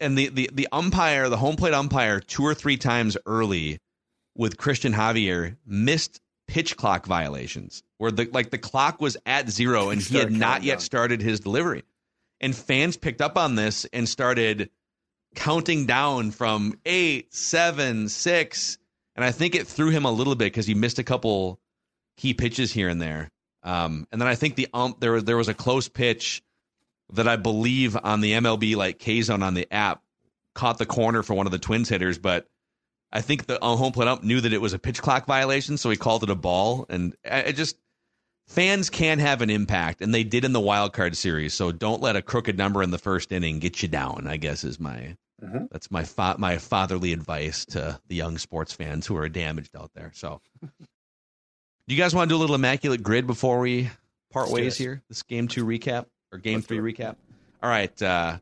Speaker 3: And the, the the umpire, the home plate umpire, two or three times early with Cristian Javier missed pitch clock violations where the like the clock was at zero and he had not yet started his delivery. And fans picked up on this and started counting down from eight, seven, six. And I think it threw him a little bit because he missed a couple key pitches here and there. Um, and then I think the ump there there was a close pitch that I believe on the MLB like K zone on the app caught the corner for one of the Twins hitters, but I think the uh, home plate ump knew that it was a pitch clock violation, so he called it a ball. And I, I just fans can have an impact, and they did in the wild card series. So don't let a crooked number in the first inning get you down. I guess is my
Speaker 5: Mhm.
Speaker 3: that's my fa- my fatherly advice to the young sports fans who are damaged out there. So, do you guys want to do a little immaculate grid before we part
Speaker 5: Let's
Speaker 3: ways here? This game two recap or game
Speaker 5: Let's
Speaker 3: three recap. All right, uh,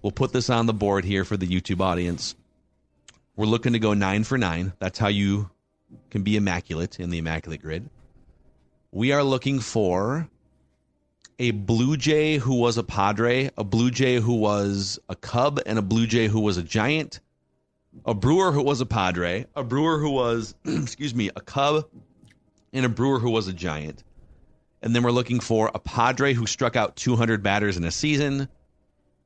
Speaker 3: we'll put this on the board here for the YouTube audience. We're looking to go nine for nine. That's how you can be immaculate in the immaculate grid. We are looking for a Blue Jay who was a Padre, a Blue Jay who was a Cub, and a Blue Jay who was a Giant, a Brewer who was a Padre, a Brewer who was, excuse me, a Cub, and a Brewer who was a Giant. And then we're looking for a Padre who struck out 200 batters in a season,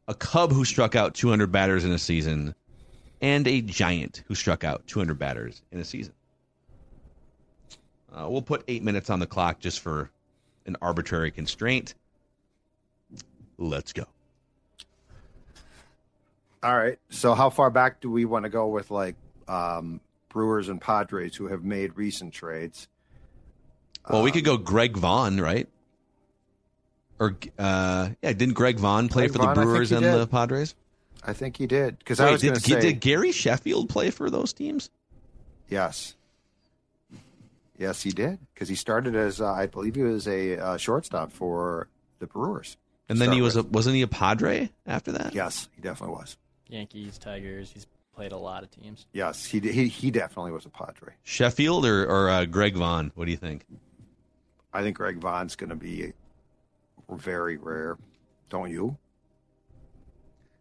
Speaker 3: a Cub who struck out 200 batters in a season, and a Giant who struck out 200 batters in a season. Uh, we'll put eight minutes on the clock just for an arbitrary constraint. Let's go.
Speaker 5: All right. So how far back do we want to go with like um, Brewers and Padres who have made recent trades?
Speaker 3: Well, we could go Greg Vaughn, right? Or uh, yeah, didn't Greg Vaughn play
Speaker 5: Greg
Speaker 3: for the Brewers and
Speaker 5: did.
Speaker 3: the Padres?
Speaker 5: I think he did because I was
Speaker 3: did,
Speaker 5: say
Speaker 3: did Gary Sheffield play for those teams?
Speaker 5: yes. Yes, he did because he started as uh, I believe he was a uh, shortstop for the Brewers.
Speaker 3: And then he
Speaker 5: Start
Speaker 3: was a, wasn't he a Padre after that?
Speaker 5: Yes, he definitely was.
Speaker 4: Yankees, Tigers. He's played a lot of teams.
Speaker 5: Yes, he he he definitely was a Padre.
Speaker 3: Sheffield or or uh, Greg Vaughn? What do you think?
Speaker 5: I think Greg Vaughn's going to be very rare. Don't you?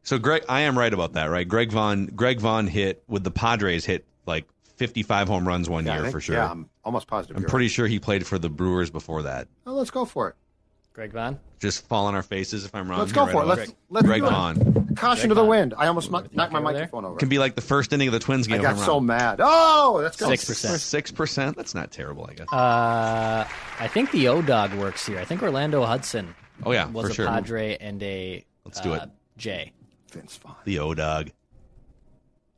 Speaker 3: So Greg, I am right about that, right? Greg Vaughn, Greg Vaughn hit with the Padres hit like 55 home runs one
Speaker 5: Yeah,
Speaker 3: year
Speaker 5: think-
Speaker 3: for sure.
Speaker 5: Yeah, I'm almost positive.
Speaker 3: I'm
Speaker 5: you're
Speaker 3: pretty
Speaker 5: right.
Speaker 3: sure he played for the Brewers before that.
Speaker 5: Oh, let's go for it.
Speaker 4: Greg Vaughn.
Speaker 3: Just fall on our faces if I'm wrong.
Speaker 5: Let's
Speaker 3: here,
Speaker 5: go for it. Let's
Speaker 3: about
Speaker 5: let's
Speaker 3: Greg
Speaker 5: do it.
Speaker 3: Vaughn.
Speaker 5: Caution
Speaker 4: Greg
Speaker 5: to the
Speaker 4: Vaughn.
Speaker 5: wind. I almost knocked my
Speaker 4: okay over there?
Speaker 5: microphone over.
Speaker 3: Can be like the first inning of the Twins game.
Speaker 5: I
Speaker 3: if
Speaker 5: got
Speaker 3: I'm
Speaker 5: so
Speaker 3: wrong.
Speaker 5: mad. Oh, let's go.
Speaker 4: Six percent.
Speaker 3: Six percent. That's not terrible, I guess.
Speaker 4: Uh, I think the O Dog works here. I think Orlando Hudson.
Speaker 3: Oh, yeah,
Speaker 4: was
Speaker 3: for
Speaker 4: a
Speaker 3: sure.
Speaker 4: Padre and a.
Speaker 3: Let's do
Speaker 4: uh,
Speaker 3: it.
Speaker 4: J.
Speaker 5: Vince Vaughn.
Speaker 3: the O Dog.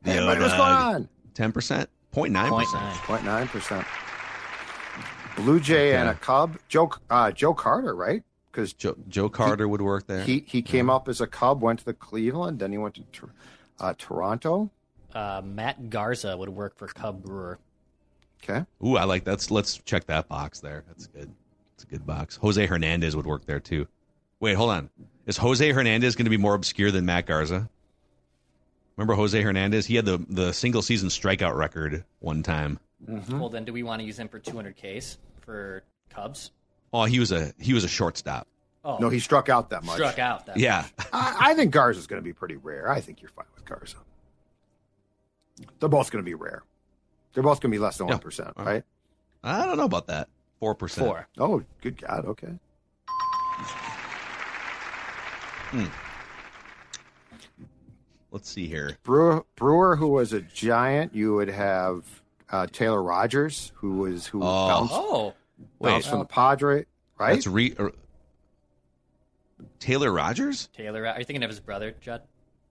Speaker 3: The
Speaker 5: Hey,
Speaker 3: O
Speaker 5: buddy, what's going on?
Speaker 3: Ten percent. Point nine
Speaker 4: Point
Speaker 3: percent.
Speaker 4: nine
Speaker 5: percent. Blue Jay and a Cub. Joe uh, Joe Carter, right? Because
Speaker 3: Joe, Joe Carter would work there.
Speaker 5: he he came up as a Cub, went to the Cleveland, then he went to uh, Toronto.
Speaker 4: Uh, Matt Garza would work for Cub Brewer.
Speaker 5: Okay,
Speaker 3: Ooh, I like that's. Let's check that box there. That's good. It's a good box. Jose Hernandez would work there too. Wait, hold on. Is Jose Hernandez going to be more obscure than Matt Garza? Remember Jose Hernandez? He had the the single season strikeout record one time.
Speaker 4: Well, then, do we want to use him for 200 Ks for Cubs?
Speaker 3: Oh, he was a he was a shortstop.
Speaker 4: Oh,
Speaker 5: no, he struck out that much.
Speaker 4: struck out. That
Speaker 3: Yeah,
Speaker 5: I, I think Garza's going to be pretty rare. I think you're fine with Garza. They're both going to be rare. They're both going to be less than
Speaker 3: Yeah.
Speaker 5: one percent,
Speaker 3: Uh,
Speaker 5: right?
Speaker 3: I don't know about that. Four percent.
Speaker 4: four.
Speaker 5: Oh, good God. Okay.
Speaker 3: Let's see here.
Speaker 5: Brewer, Brewer, who was a giant, you would have uh, Taylor Rogers, who was who
Speaker 3: Oh.
Speaker 5: bounced,
Speaker 4: Oh,
Speaker 3: Wait,
Speaker 5: bounced from the Padre, right?
Speaker 3: that's re. Or, Taylor Rogers,
Speaker 4: Taylor. Are you thinking of his brother, Judd?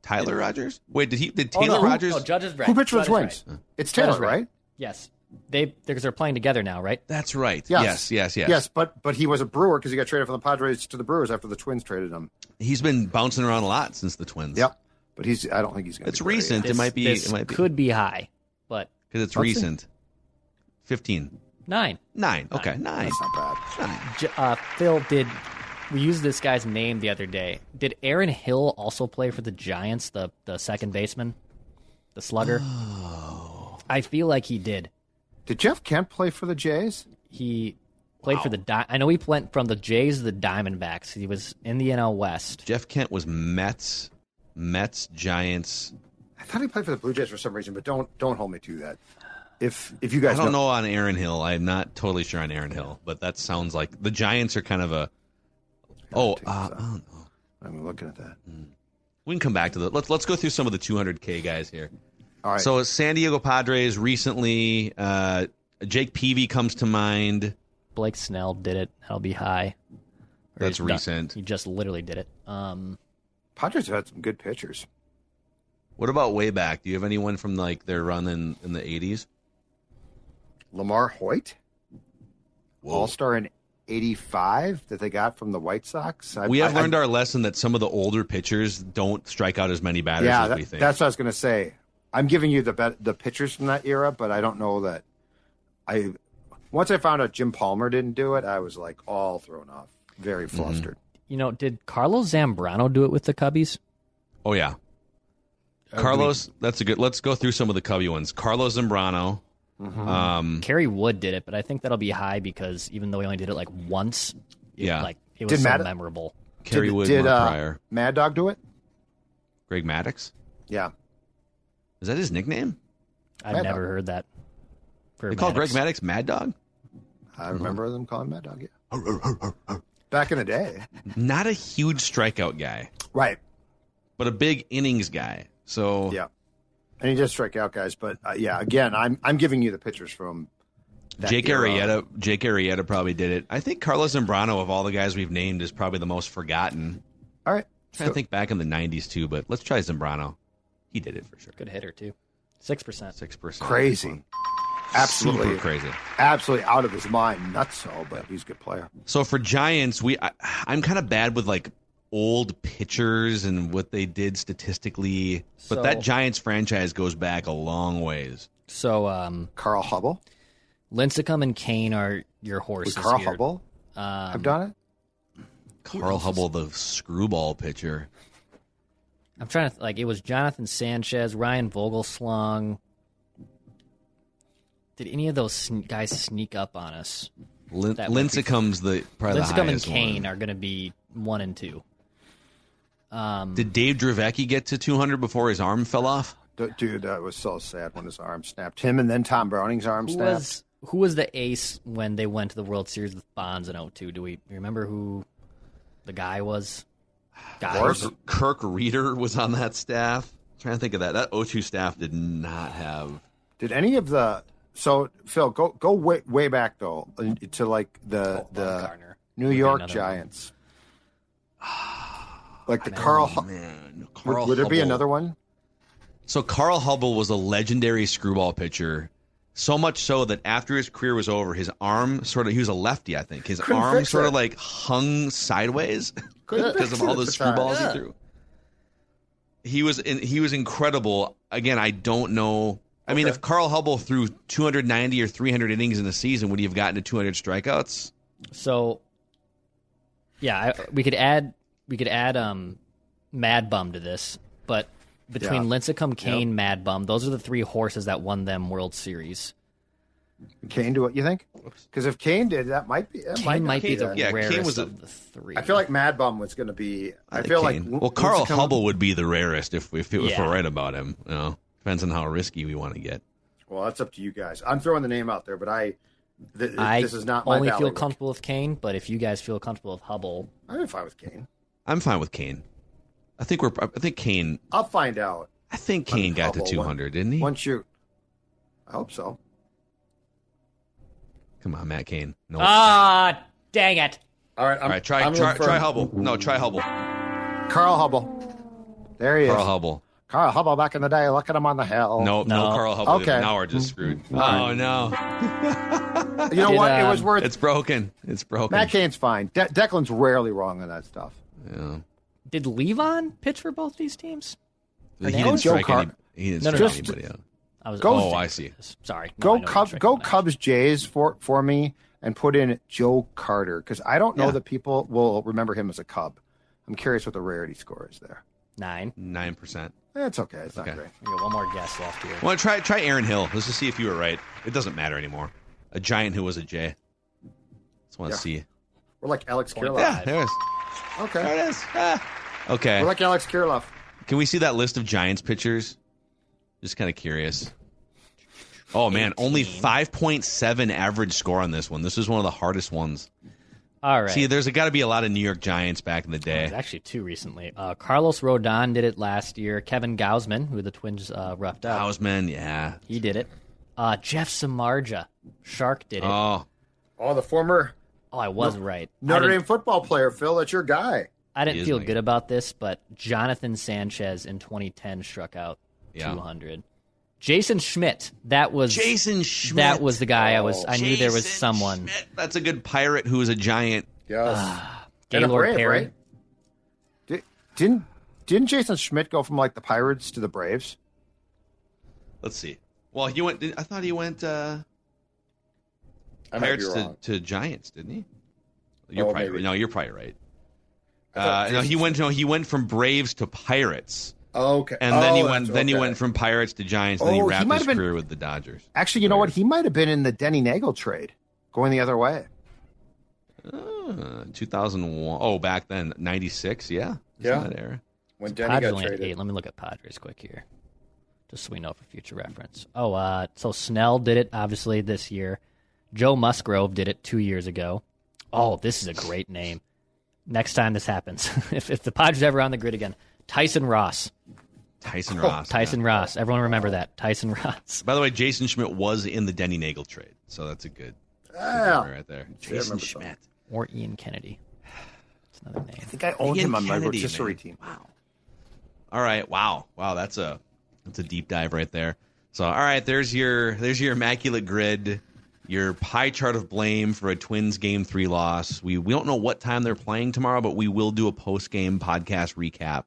Speaker 3: Tyler Rogers. Wait, did he? Did
Speaker 4: Oh,
Speaker 3: Taylor
Speaker 4: no,
Speaker 3: Rogers?
Speaker 4: No, Judge is right.
Speaker 5: who pitched for the Twins?
Speaker 4: right.
Speaker 5: It's
Speaker 4: Judd
Speaker 5: Taylor,
Speaker 4: right.
Speaker 5: right?
Speaker 4: Yes, they because they're playing together now, right?
Speaker 3: That's right.
Speaker 5: Yes.
Speaker 3: Yes, yes, yes.
Speaker 5: Yes, but but he was a Brewer because he got traded from the Padres to the Brewers after the Twins traded him.
Speaker 3: He's been bouncing around a lot since the Twins.
Speaker 5: Yep. But he's I don't think he's going to.
Speaker 3: It's recent. It might be.
Speaker 4: This
Speaker 3: It might be
Speaker 4: could be high, but
Speaker 3: because it's
Speaker 5: Let's
Speaker 3: recent. Fifteen.
Speaker 4: nine.
Speaker 3: Nine. Okay, nine.
Speaker 5: That's not bad.
Speaker 3: Nine.
Speaker 4: J- Uh, Phil, did we used this guy's name the other day? Did Aaron Hill also play for the Giants, the the second baseman, the slugger?
Speaker 3: Oh.
Speaker 4: I feel like he did.
Speaker 5: Did Jeff Kent play for the Jays?
Speaker 4: He played for the. Di- I know he went from the Jays to the Diamondbacks. He was in the NL West.
Speaker 3: Jeff Kent was Mets, Mets, Giants.
Speaker 5: I thought he played for the Blue Jays for some reason, but don't don't hold me to that. If if you guys I
Speaker 3: don't know on Aaron Hill. I'm not totally sure on Aaron Hill, but that sounds like the Giants are kind of a. Oh, uh, I don't know.
Speaker 5: I'm looking at that.
Speaker 3: we can come back to that. Let's let's go through some of the 200k guys here.
Speaker 5: All right.
Speaker 3: So San Diego Padres recently, uh, Jake Peavy comes to mind.
Speaker 4: Blake Snell did it. That'll be high. Or
Speaker 3: That's
Speaker 4: he's done-
Speaker 3: recent.
Speaker 4: He just literally did it. Um,
Speaker 5: Padres have had some good pitchers.
Speaker 3: What about way back? Do you have anyone from like their run in, in the 80s?
Speaker 5: LaMarr Hoyt, All Star in '85 that they got from the White Sox. I,
Speaker 3: We have
Speaker 5: I-
Speaker 3: learned
Speaker 5: I-
Speaker 3: our lesson that some of the older pitchers don't strike out as many batters
Speaker 5: yeah,
Speaker 3: as
Speaker 5: that-
Speaker 3: we think.
Speaker 5: that's what I was going to say. I'm giving you the bet, the pitchers from that era, but I don't know that. I once I found out Jim Palmer didn't do it, I was like all thrown off, very
Speaker 3: Mm-hmm.
Speaker 5: Flustered.
Speaker 4: you know, did Carlos Zambrano do it with the Cubbies?
Speaker 3: oh yeah, Carlos, that's a good. Let's go through some of the Cubby ones. Carlos Zambrano.
Speaker 5: Mm-hmm.
Speaker 3: Um,
Speaker 4: Kerry Wood did it, but I think that'll be high because even though he only did it like once, it,
Speaker 3: Yeah.
Speaker 4: like it was
Speaker 5: Did
Speaker 4: so
Speaker 5: Matt-
Speaker 4: memorable.
Speaker 3: Kerry
Speaker 5: did,
Speaker 3: Wood,
Speaker 5: did
Speaker 3: Mark
Speaker 5: uh,
Speaker 3: Prior,
Speaker 5: Mad Dog do it?
Speaker 3: Greg Maddux.
Speaker 5: Yeah.
Speaker 3: Is that his nickname?
Speaker 4: I've
Speaker 5: Mad
Speaker 4: never
Speaker 5: Dog.
Speaker 4: heard that. For
Speaker 3: They call Greg Maddux Mad Dog.
Speaker 5: I remember them calling Mad Dog. Yeah. Back in the day.
Speaker 3: Not a huge strikeout guy,
Speaker 5: Right.
Speaker 3: but a big innings guy. So
Speaker 5: Yeah. And he did strike out guys, but uh, yeah, again, I'm I'm giving you the pictures from that
Speaker 3: Jake
Speaker 5: era.
Speaker 3: Arrieta, Jake Arrieta probably did it. I think Carlos Zambrano, of all the guys we've named, is probably the most forgotten.
Speaker 5: All right.
Speaker 3: trying to think back in the '90s too, but let's try Zambrano. He did it for sure.
Speaker 4: Good hitter too. Six percent.
Speaker 3: Six percent.
Speaker 5: Crazy. Absolutely.
Speaker 3: Super crazy.
Speaker 5: Absolutely out of his mind. Nuts so, but he's a good player.
Speaker 3: So for Giants, we I, I'm kind of bad with like old pitchers and what they did statistically, but
Speaker 4: So-
Speaker 3: that Giants franchise goes back a long ways.
Speaker 4: So um,
Speaker 5: Carl Hubbell.
Speaker 4: Lincecum and Cain are your horses.
Speaker 5: Would Carl
Speaker 4: here.
Speaker 5: Hubbell
Speaker 4: Um,
Speaker 5: have done it?
Speaker 3: Carl Hubbell, the screwball pitcher.
Speaker 4: I'm trying to like it was Jonathan Sanchez, Ryan Vogelsong. Did any of those sn- guys sneak up on us?
Speaker 3: Lin-
Speaker 4: That might be-
Speaker 3: Lincecum's the probably the
Speaker 4: Lincecum and
Speaker 3: highest
Speaker 4: Cain
Speaker 3: one.
Speaker 4: are going to be one and two. Um,
Speaker 3: Did Dave Dravecky get to 200 before his arm fell off?
Speaker 5: D- Dude, that was so sad when his arm snapped. Him and then Tom Browning's arm
Speaker 4: who
Speaker 5: snapped.
Speaker 4: was who was the ace when they went to the World Series with Bonds in 02? Do we remember who the guy was? Guy
Speaker 5: course.
Speaker 4: was-
Speaker 3: Kirk Rueter was on that staff. trying to think of that. That O2 staff did not have.
Speaker 5: Did any of the so Phil go go way way back though to like the
Speaker 4: Oh,
Speaker 5: the
Speaker 4: Bumgarner.
Speaker 5: New York Giants, like the Carl. Oh,
Speaker 3: man,
Speaker 5: would,
Speaker 3: Carl
Speaker 5: would there be
Speaker 3: Hubbell.
Speaker 5: another one?
Speaker 3: So Carl Hubbell was a legendary screwball pitcher. So much so that after his career was over, his arm sort of he was a lefty, I think. His
Speaker 5: Couldn't
Speaker 3: arm sort
Speaker 5: it.
Speaker 3: of like hung sideways because of all
Speaker 5: at
Speaker 3: the
Speaker 5: the time.
Speaker 3: screwballs
Speaker 5: Yeah.
Speaker 3: he threw. He was in, he was incredible. Again, I don't know. I mean,
Speaker 5: Okay.
Speaker 3: if Carl Hubbell threw 290 or 300 innings in a season, would he have gotten to 200 strikeouts?
Speaker 4: So, yeah, I, we could add we could add um, Mad Bum to this, but between
Speaker 5: Yeah.
Speaker 4: Lincecum, Cain, Mad Bum, those are the three horses that won them World Series.
Speaker 5: Cain do it? You think? Because if Cain did, that might be. That
Speaker 4: Cain
Speaker 5: might,
Speaker 4: might,
Speaker 5: not
Speaker 4: be the
Speaker 5: that.
Speaker 3: Yeah, Cain
Speaker 4: rarest
Speaker 3: was a-
Speaker 4: of the three.
Speaker 5: I feel like Mad Bum was going to be. I feel like
Speaker 3: well, Carl
Speaker 5: Lincecum-
Speaker 3: Hubbell would be the rarest if, if, if
Speaker 4: Yeah.
Speaker 3: we're right about him. You know, depends on how risky we want to get.
Speaker 5: Well, that's up to you guys. I'm throwing the name out there, but I. Th-
Speaker 4: I
Speaker 5: this is not my
Speaker 4: only feel
Speaker 5: bailiwick.
Speaker 4: comfortable with Cain, but if you guys feel comfortable with Hubbell,
Speaker 5: I'm fine with Cain.
Speaker 3: I'm fine with Cain. I think we're. I think Cain.
Speaker 5: I'll find out
Speaker 3: I think Cain got to
Speaker 5: Hubbell
Speaker 3: 200, didn't he?
Speaker 5: once you. I hope so.
Speaker 3: Come on, Matt Cain. No.
Speaker 4: ah, dang it!
Speaker 5: All right, I'm,
Speaker 3: All right, try
Speaker 5: I'm
Speaker 3: try, try Hubbell. No, try Hubbell.
Speaker 5: Carl Hubbell. There he
Speaker 3: Carl
Speaker 5: is.
Speaker 3: Carl Hubbell.
Speaker 5: Carl Hubbell back in the day. Look at him on the hill.
Speaker 3: No, no,
Speaker 4: No.
Speaker 3: Carl Hubbell.
Speaker 5: Okay.
Speaker 3: Now we're just screwed. Oh no,
Speaker 5: You know
Speaker 4: Did,
Speaker 5: what? it was
Speaker 4: um,
Speaker 5: worth.
Speaker 3: it's broken. It's broken.
Speaker 5: Matt Cain's fine. De- Declan's rarely wrong on that stuff.
Speaker 3: Yeah.
Speaker 4: Did Livan pitch for both these teams?
Speaker 3: He
Speaker 4: Hernandez?
Speaker 3: didn't
Speaker 5: Joe
Speaker 3: strike
Speaker 5: Car-
Speaker 3: any, He didn't
Speaker 4: No, no,
Speaker 3: strike
Speaker 5: no.
Speaker 3: anybody out.
Speaker 4: I was.
Speaker 5: Go-
Speaker 4: was
Speaker 3: Oh, I see.
Speaker 4: Sorry. No,
Speaker 5: Go
Speaker 4: know
Speaker 5: Cubs. Go Cubs Jays for for me and put in Joe Carter because I don't know
Speaker 3: Yeah.
Speaker 5: that people will remember him as a Cub. I'm curious what the rarity score is there.
Speaker 4: Nine.
Speaker 3: Nine percent.
Speaker 5: It's okay. It's not
Speaker 3: Okay.
Speaker 5: great.
Speaker 4: We got one more guess left here.
Speaker 3: Well, try try Aaron Hill. Let's just see if you were right. It doesn't matter anymore. A giant who was a J. Just want to
Speaker 5: Yeah.
Speaker 3: see.
Speaker 5: We're like Alex Kirilloff.
Speaker 3: Yeah, there it is.
Speaker 5: Okay.
Speaker 3: There it is. Ah. Okay.
Speaker 5: We're like Alex Kirilloff.
Speaker 3: Can we see that list of Giants pitchers? Just kind of curious. Oh man, only 5.7 average score on this one. This is one of the hardest ones.
Speaker 4: All right.
Speaker 3: See, there's got to be a lot of New York Giants back in the
Speaker 4: There's
Speaker 3: day.
Speaker 4: actually two recently. Uh, Carlos Rodon did it last year. Kevin Gausman, who the Twins uh, roughed up,
Speaker 3: Gausman, yeah.
Speaker 4: he did it. Uh, Jeff Samardzija, Shark did it. Oh,
Speaker 3: Oh,
Speaker 5: Oh, the former Oh,
Speaker 4: I was right. I
Speaker 5: Notre
Speaker 4: didn't,
Speaker 5: Dame football player, Phil. That's your guy.
Speaker 4: I didn't feel
Speaker 3: my
Speaker 4: good
Speaker 3: guy.
Speaker 4: about this, but Jonathan Sanchez in 2010 struck out
Speaker 3: Yeah.
Speaker 4: 200. Jason Schmidt, that was
Speaker 3: Jason Schmidt.
Speaker 4: that was the guy I was. I knew there was someone.
Speaker 3: Schmidt. That's a good pirate who was a giant.
Speaker 5: Yes. And a
Speaker 4: Gaylord
Speaker 5: Brave,
Speaker 4: Perry.
Speaker 5: right? Di- didn't didn't Jason Schmidt go from like the Pirates to the Braves?
Speaker 3: Let's see. Well, he went. I thought he went uh,
Speaker 5: I might
Speaker 3: Pirates to,
Speaker 5: wrong.
Speaker 3: to Giants, didn't he? You're
Speaker 5: Oh,
Speaker 3: probably
Speaker 5: maybe.
Speaker 3: no. You're probably right. Uh, no, he went. No, he went from Braves to Pirates.
Speaker 5: Okay.
Speaker 3: And then he
Speaker 5: Oh,
Speaker 3: went.
Speaker 5: that's
Speaker 3: Then he went from Pirates to Giants. And then
Speaker 5: Oh,
Speaker 3: he
Speaker 5: he
Speaker 3: wrapped
Speaker 5: might
Speaker 3: his
Speaker 5: been-
Speaker 3: career with the Dodgers.
Speaker 5: Actually, you know what? He might have been in the Denny Neagle trade, going the other way.
Speaker 3: Uh, 2001. Oh, back then, 96. Yeah.
Speaker 5: Yeah.
Speaker 3: That era.
Speaker 5: When Denny
Speaker 4: Padres
Speaker 5: got traded.
Speaker 4: eight. Let me look at Padres quick here, just so we know for future reference. Oh, uh, so Snell did it obviously this year. Joe Musgrove did it two years ago. Oh, this is a great name. Next time this happens, if, if the Padres ever on the grid again, Tyson Ross.
Speaker 3: Tyson oh, Ross.
Speaker 4: Tyson
Speaker 3: yeah.
Speaker 4: Ross. Everyone remember that. Tyson Ross.
Speaker 3: By the way, Jason Schmidt was in the Denny Neagle trade, so that's a good, good
Speaker 5: Yeah.
Speaker 3: right there. Jason
Speaker 5: remember that.
Speaker 3: Schmidt.
Speaker 4: Or Ian Kennedy. That's another name.
Speaker 5: I think I owned
Speaker 3: Ian
Speaker 5: him on my
Speaker 3: Kennedy,
Speaker 5: rotisserie
Speaker 3: man.
Speaker 5: team.
Speaker 3: Wow. All right. Wow. Wow. That's a that's a deep dive right there. So all right, there's your there's your immaculate grid, your pie chart of blame for a Twins game three loss. We we don't know what time they're playing tomorrow, but we will do a post game podcast recap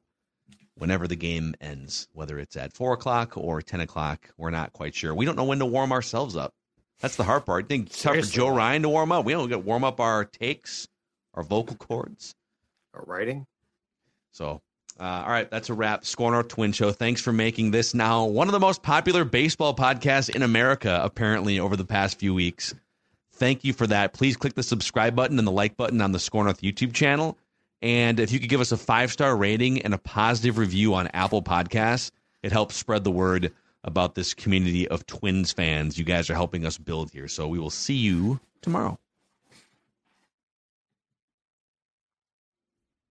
Speaker 3: whenever the game ends, whether it's at four o'clock or ten o'clock. We're not quite sure. We don't know when to warm ourselves up. That's the hard part. I think it's tough for Joe Ryan to warm up. We don't get warm up our takes, our vocal cords.
Speaker 5: our writing.
Speaker 3: So, uh, all right, that's a wrap. Score North Twin Show. Thanks for making this now one of the most popular baseball podcasts in America, apparently, over the past few weeks. Thank you for that. Please click the subscribe button and the like button on the Score North YouTube channel. And if you could give us a five star rating and a positive review on Apple Podcasts, it helps spread the word about this community of Twins fans you guys are helping us build here. So we will see you tomorrow.